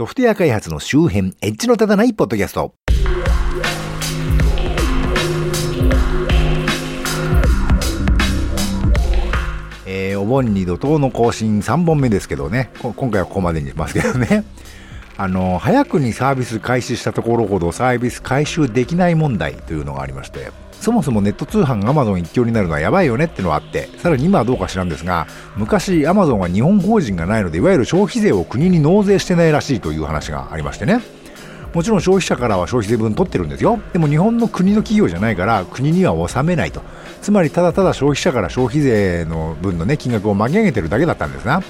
ソフトウェア開発の周辺、エッジの立たないポッドキャスト。えー、お盆に怒涛の更新3本目ですけどね、今回はここまでにしますけどね。あの、早くにサービス開始したところほどサービス回収できない問題というのがありまして、そもそもネット通販アマゾン一強になるのはやばいよねってのはあって、さらに今はどうか知らんですが、昔アマゾンは日本法人がないので、いわゆる消費税を国に納税してないらしいという話がありましてね。もちろん消費者からは消費税分取ってるんですよ。でも日本の国の企業じゃないから国には納めないと。つまりただただ消費者から消費税の分のね、金額を巻き上げてるだけだったんですな。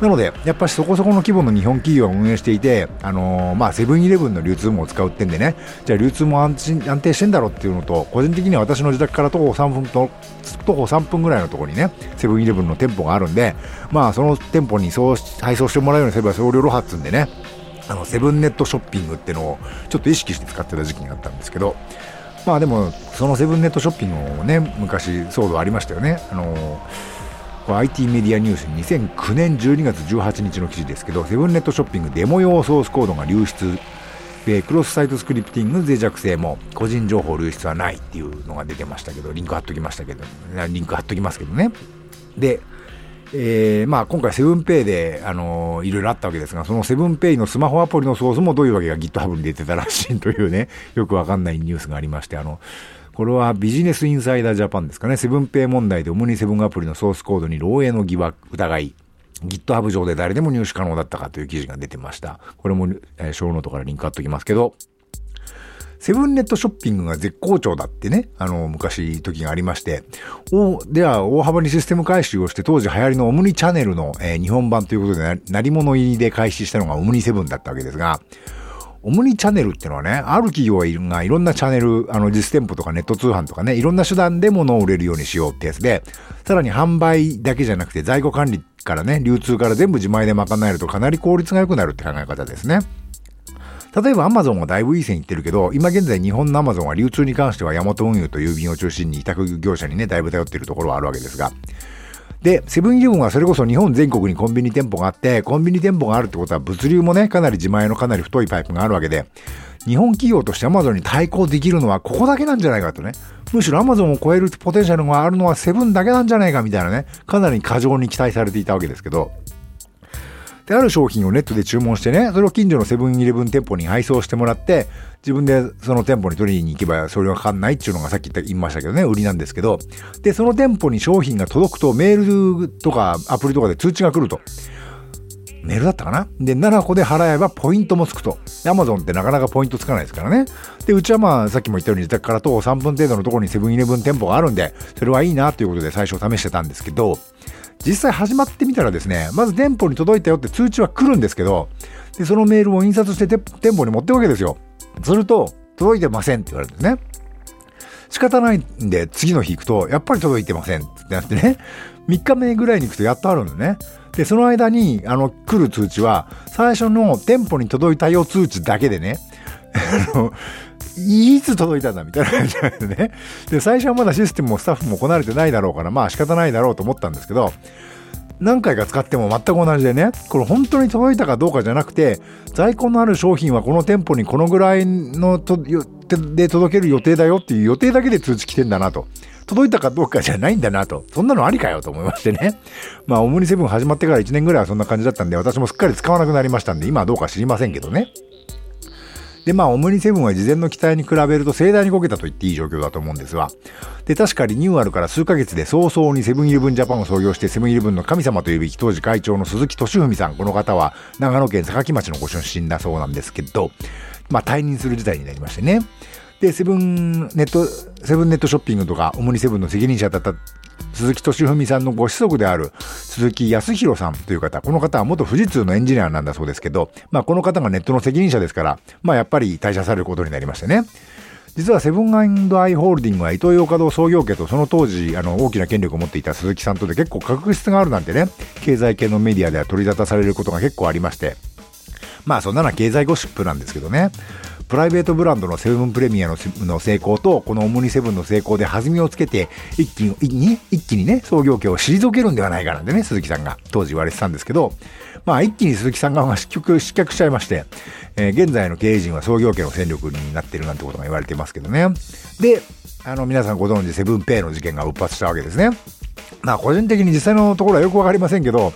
なので、やっぱりそこそこの規模の日本企業が運営していて、あのー、まあ、セブンイレブンの流通網を使うってんでね、じゃあ流通も安安定してんだろうっていうのと、個人的には私の自宅から徒歩3分と、徒歩3分ぐらいのところにね、セブンイレブンの店舗があるんで、まあ、その店舗にそう配送してもらうようにすれば送料ロハっつんでね、あの、セブンネットショッピングっていうのをちょっと意識して使ってた時期があったんですけど、まあでも、そのセブンネットショッピングをね、昔騒動ありましたよね。あのー IT メディアニュース2009年12月18日の記事ですけど、セブンネットショッピングデモ用ソースコードが流出、でクロスサイトスクリプティング脆弱性も個人情報流出はないっていうのが出てましたけど、リンク貼っときましたけど、リンク貼っときますけどね。で、えー、まあ今回セブンペイで、あのー、いろいろあったわけですが、そのセブンペイのスマホアプリのソースもどういうわけか GitHub に出てたらしいというね、よくわかんないニュースがありまして、あの、これはビジネスインサイダージャパンですかね。セブンペイ問題でオムニセブンアプリのソースコードに漏洩の疑惑、疑い。GitHub 上で誰でも入手可能だったかという記事が出てました。これも、えー、ショーノートからリンク貼っときますけど、セブンネットショッピングが絶好調だってね、あの、昔時がありまして、お、では大幅にシステム改修をして当時流行りのオムニチャンネルの、えー、日本版ということで、なり物入りで開始したのがオムニセブンだったわけですが、オムニチャンネルっていうのはね、ある企業がいろんなチャンネル、あの実店舗とかネット通販とかね、いろんな手段で物を売れるようにしようってやつで、さらに販売だけじゃなくて在庫管理からね、流通から全部自前で賄えるとかなり効率が良くなるって考え方ですね。例えばアマゾンはだいぶいい線いってるけど、今現在日本のアマゾンは流通に関してはヤマト運輸と郵便を中心に委託業者にね、だいぶ頼っているところはあるわけですが、で、セブンイレブンはそれこそ日本全国にコンビニ店舗があって、コンビニ店舗があるってことは物流もね、かなり自前のかなり太いパイプがあるわけで、日本企業としてアマゾンに対抗できるのはここだけなんじゃないかとね。むしろアマゾンを超えるポテンシャルがあるのはセブンだけなんじゃないかみたいなね、かなり過剰に期待されていたわけですけど、で、ある商品をネットで注文してね、それを近所のセブンイレブン店舗に配送してもらって、自分でその店舗に取りに行けばそれはかかんないっていうのがさっき言いましたけどね、売りなんですけど、で、その店舗に商品が届くとメールとかアプリとかで通知が来ると。メールだったかな？で、7個で払えばポイントもつくと。アマゾンってなかなかポイントつかないですからね。で、うちはまあ、さっきも言ったように自宅から徒歩3分程度のところにセブンイレブン店舗があるんで、それはいいなということで最初試してたんですけど、実際始まってみたらですね、まず店舗に届いたよって通知は来るんですけど、で、そのメールを印刷して店舗に持っていくわけですよ。すると、届いてませんって言われるんですね。仕方ないんで、次の日行くと、やっぱり届いてませんってなってね、3日目ぐらいに行くとやっとあるのね。で、その間に、あの、来る通知は、最初の店舗に届いたよ通知だけでね、あの、いつ届いたんだみたいな感じなんでね。で、最初はまだシステムもスタッフもこなれてないだろうから、まあ仕方ないだろうと思ったんですけど、何回か使っても全く同じでね、これ本当に届いたかどうかじゃなくて、在庫のある商品はこの店舗にこのぐらいのとで届ける予定だよっていう予定だけで通知来てんだなと。届いたかどうかじゃないんだなと。そんなのありかよと思いましてね。まあ、オムニセブン始まってから1年ぐらいはそんな感じだったんで、私もすっかり使わなくなりましたんで、今はどうか知りませんけどね。で、まあ、オムニセブンは事前の期待に比べると盛大にこけたと言っていい状況だと思うんですわ。で、確かリニューアルから数ヶ月で早々にセブンイレブンジャパンを創業してセブンイレブンの神様というべき当時会長の鈴木敏文さん。この方は長野県坂城町のご出身だそうなんですけど、まあ、退任する事態になりましてね。で、セブンネット、セブンネットショッピングとか、オムニセブンの責任者だった鈴木敏文さんのご子息である鈴木康弘さんという方、この方は元富士通のエンジニアなんだそうですけど、まあこの方がネットの責任者ですから、まあやっぱり退社されることになりましてね。実はセブンアイ・ホールディングはイトーヨーカドー創業家とその当時あの大きな権力を持っていた鈴木さんとで結構確執があるなんてね、経済系のメディアでは取り沙汰されることが結構ありまして、まあそんなのは経済ゴシップなんですけどね。プライベートブランドのセブンプレミアの成功と、このオムニセブンの成功で弾みをつけて、一気に、一気にね、創業家を退けるんではないかなんてね、鈴木さんが当時言われてたんですけど、まあ一気に鈴木さんが失脚、失脚しちゃいまして、えー、現在の経営陣は創業家の戦力になってるなんてことが言われてますけどね。で、あの皆さんご存知セブンペイの事件が勃発したわけですね。まあ個人的に実際のところはよくわかりませんけど、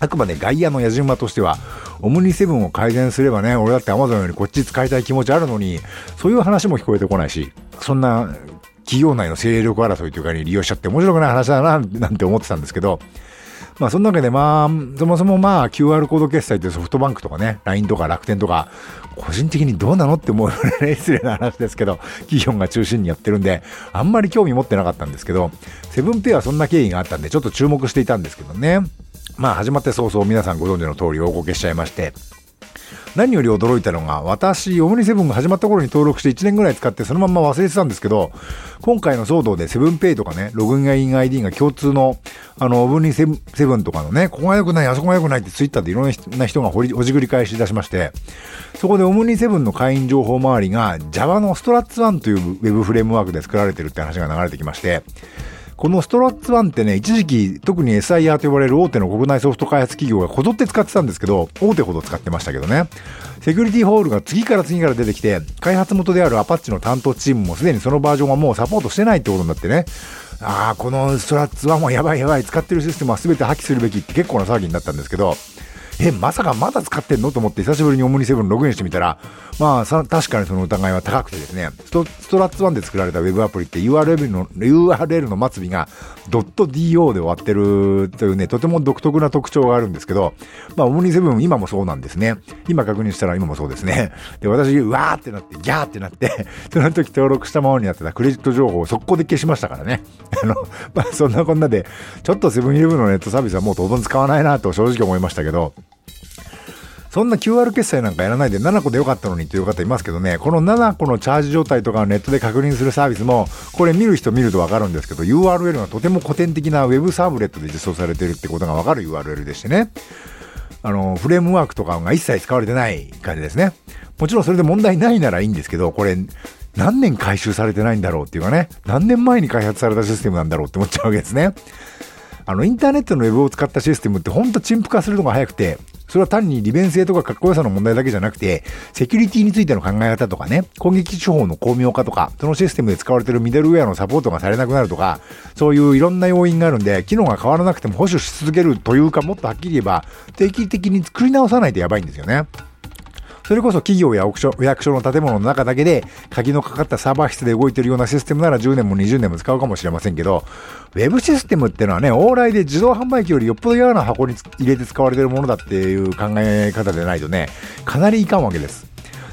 あくまで外野の矢島としては、オムニセブンを改善すればね、俺だってアマゾンよりこっち使いたい気持ちあるのに、そういう話も聞こえてこないし、そんな企業内の勢力争いというかに利用しちゃって面白くない話だな、なんて思ってたんですけど、まあその中でまあ、そもそもまあ QR コード決済ってソフトバンクとかね、LINE とか楽天とか、個人的にどうなのって思うよね、失礼な話ですけど、企業が中心にやってるんで、あんまり興味持ってなかったんですけど、セブンペイはそんな経緯があったんで、ちょっと注目していたんですけどね。まあ始まって早々皆さんご存知の通り大こけしちゃいまして、何より驚いたのが、私、オムニセブンが始まった頃に登録して1年ぐらい使ってそのまま忘れてたんですけど、今回の騒動でセブンペイとかね、ログイン ID が共通の、あの、オムニセブンとかのね、ここが良くない、あそこが良くないってツイッターでいろんな人がほじくり返し出しまして、そこでオムニセブンの会員情報周りが Java のストラッツ1というウェブフレームワークで作られてるって話が流れてきまして、このストラッツ1ってね、一時期特に SIR と呼ばれる大手の国内ソフト開発企業がこぞって使ってたんですけど、大手ほど使ってましたけどね。セキュリティホールが次から次から出てきて、開発元であるアパッチの担当チームもすでにそのバージョンはもうサポートしてないってことになってね。ああ、このストラッツ1はもうやばいやばい、使ってるシステムは全て破棄するべきって結構な騒ぎになったんですけど、え、まさかまだ使ってんの？と思って久しぶりにオムニセブンログインしてみたら、まあ、確かにその疑いは高くてですね、ストストラッツ1で作られたウェブアプリって URL の、URL の末尾が .do で終わってるというね、とても独特な特徴があるんですけど、まあ、オムニセブン今もそうなんですね。今確認したら今もそうですね。で、私、うわーってなって、ギャーってなって、その時登録したままになってたクレジット情報を速攻で消しましたからね。あの、まあ、そんなこんなで、ちょっとセブンイレブンのネットサービスはもう当分使わないなと正直思いましたけど、そんな QR 決済なんかやらないで7個でよかったのにという方いますけどね、この7個のチャージ状態とかをネットで確認するサービスも、これ見る人見るとわかるんですけど、URL がとても古典的な Web サーブレットで実装されてるってことがわかる URL でしてね。あの、フレームワークとかが一切使われてない感じですね。もちろんそれで問題ないならいいんですけど、これ、何年回収されてないんだろうっていうかね、何年前に開発されたシステムなんだろうって思っちゃうわけですね。あの、インターネットのウェブを使ったシステムってほんと陳腐化するのが早くて、それは単に利便性とかかっこよさの問題だけじゃなくて、セキュリティについての考え方とかね、攻撃手法の巧妙化とか、そのシステムで使われてるミドルウェアのサポートがされなくなるとか、そういういろんな要因があるんで、機能が変わらなくても保守し続けるというか、もっとはっきり言えば、定期的に作り直さないとやばいんですよね。それこそ企業やお役所の建物の中だけで鍵のかかったサーバー室で動いてるようなシステムなら10年も20年も使うかもしれませんけど、ウェブシステムってのはね、往来で自動販売機よりよっぽど嫌な箱に入れて使われてるものだっていう考え方でないとね、かなりいかんわけです。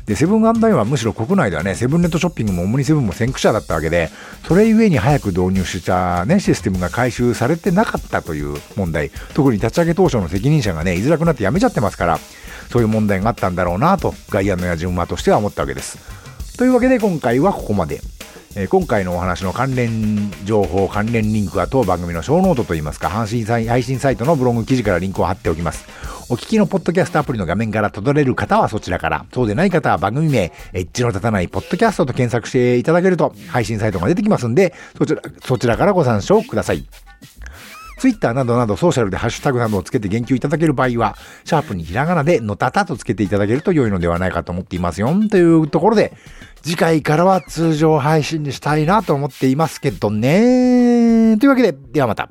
で、セブンアンダインはむしろ国内ではね、セブンネットショッピングもオムニセブンも先駆者だったわけで、それゆえに早く導入したね、システムが回収されてなかったという問題、特に立ち上げ当初の責任者がね、居づらくなって辞めちゃってますから、そういう問題があったんだろうなと、外野の野順馬としては思ったわけです。というわけで今回はここまで。えー、今回のお話の関連情報、関連リンクは当番組のショーノートといいますか、配信サイトのブログ記事からリンクを貼っておきます。お聞きのポッドキャストアプリの画面からたどれる方はそちらから、そうでない方は番組名、エッジの立たないポッドキャストと検索していただけると配信サイトが出てきますんで、そちら、そちらからご参照ください。ツイッターなどなどソーシャルでハッシュタグなどをつけて言及いただける場合は、シャープにひらがなでのたたとつけていただけると良いのではないかと思っていますよ。というところで、次回からは通常配信にしたいなと思っていますけどね。というわけで、ではまた。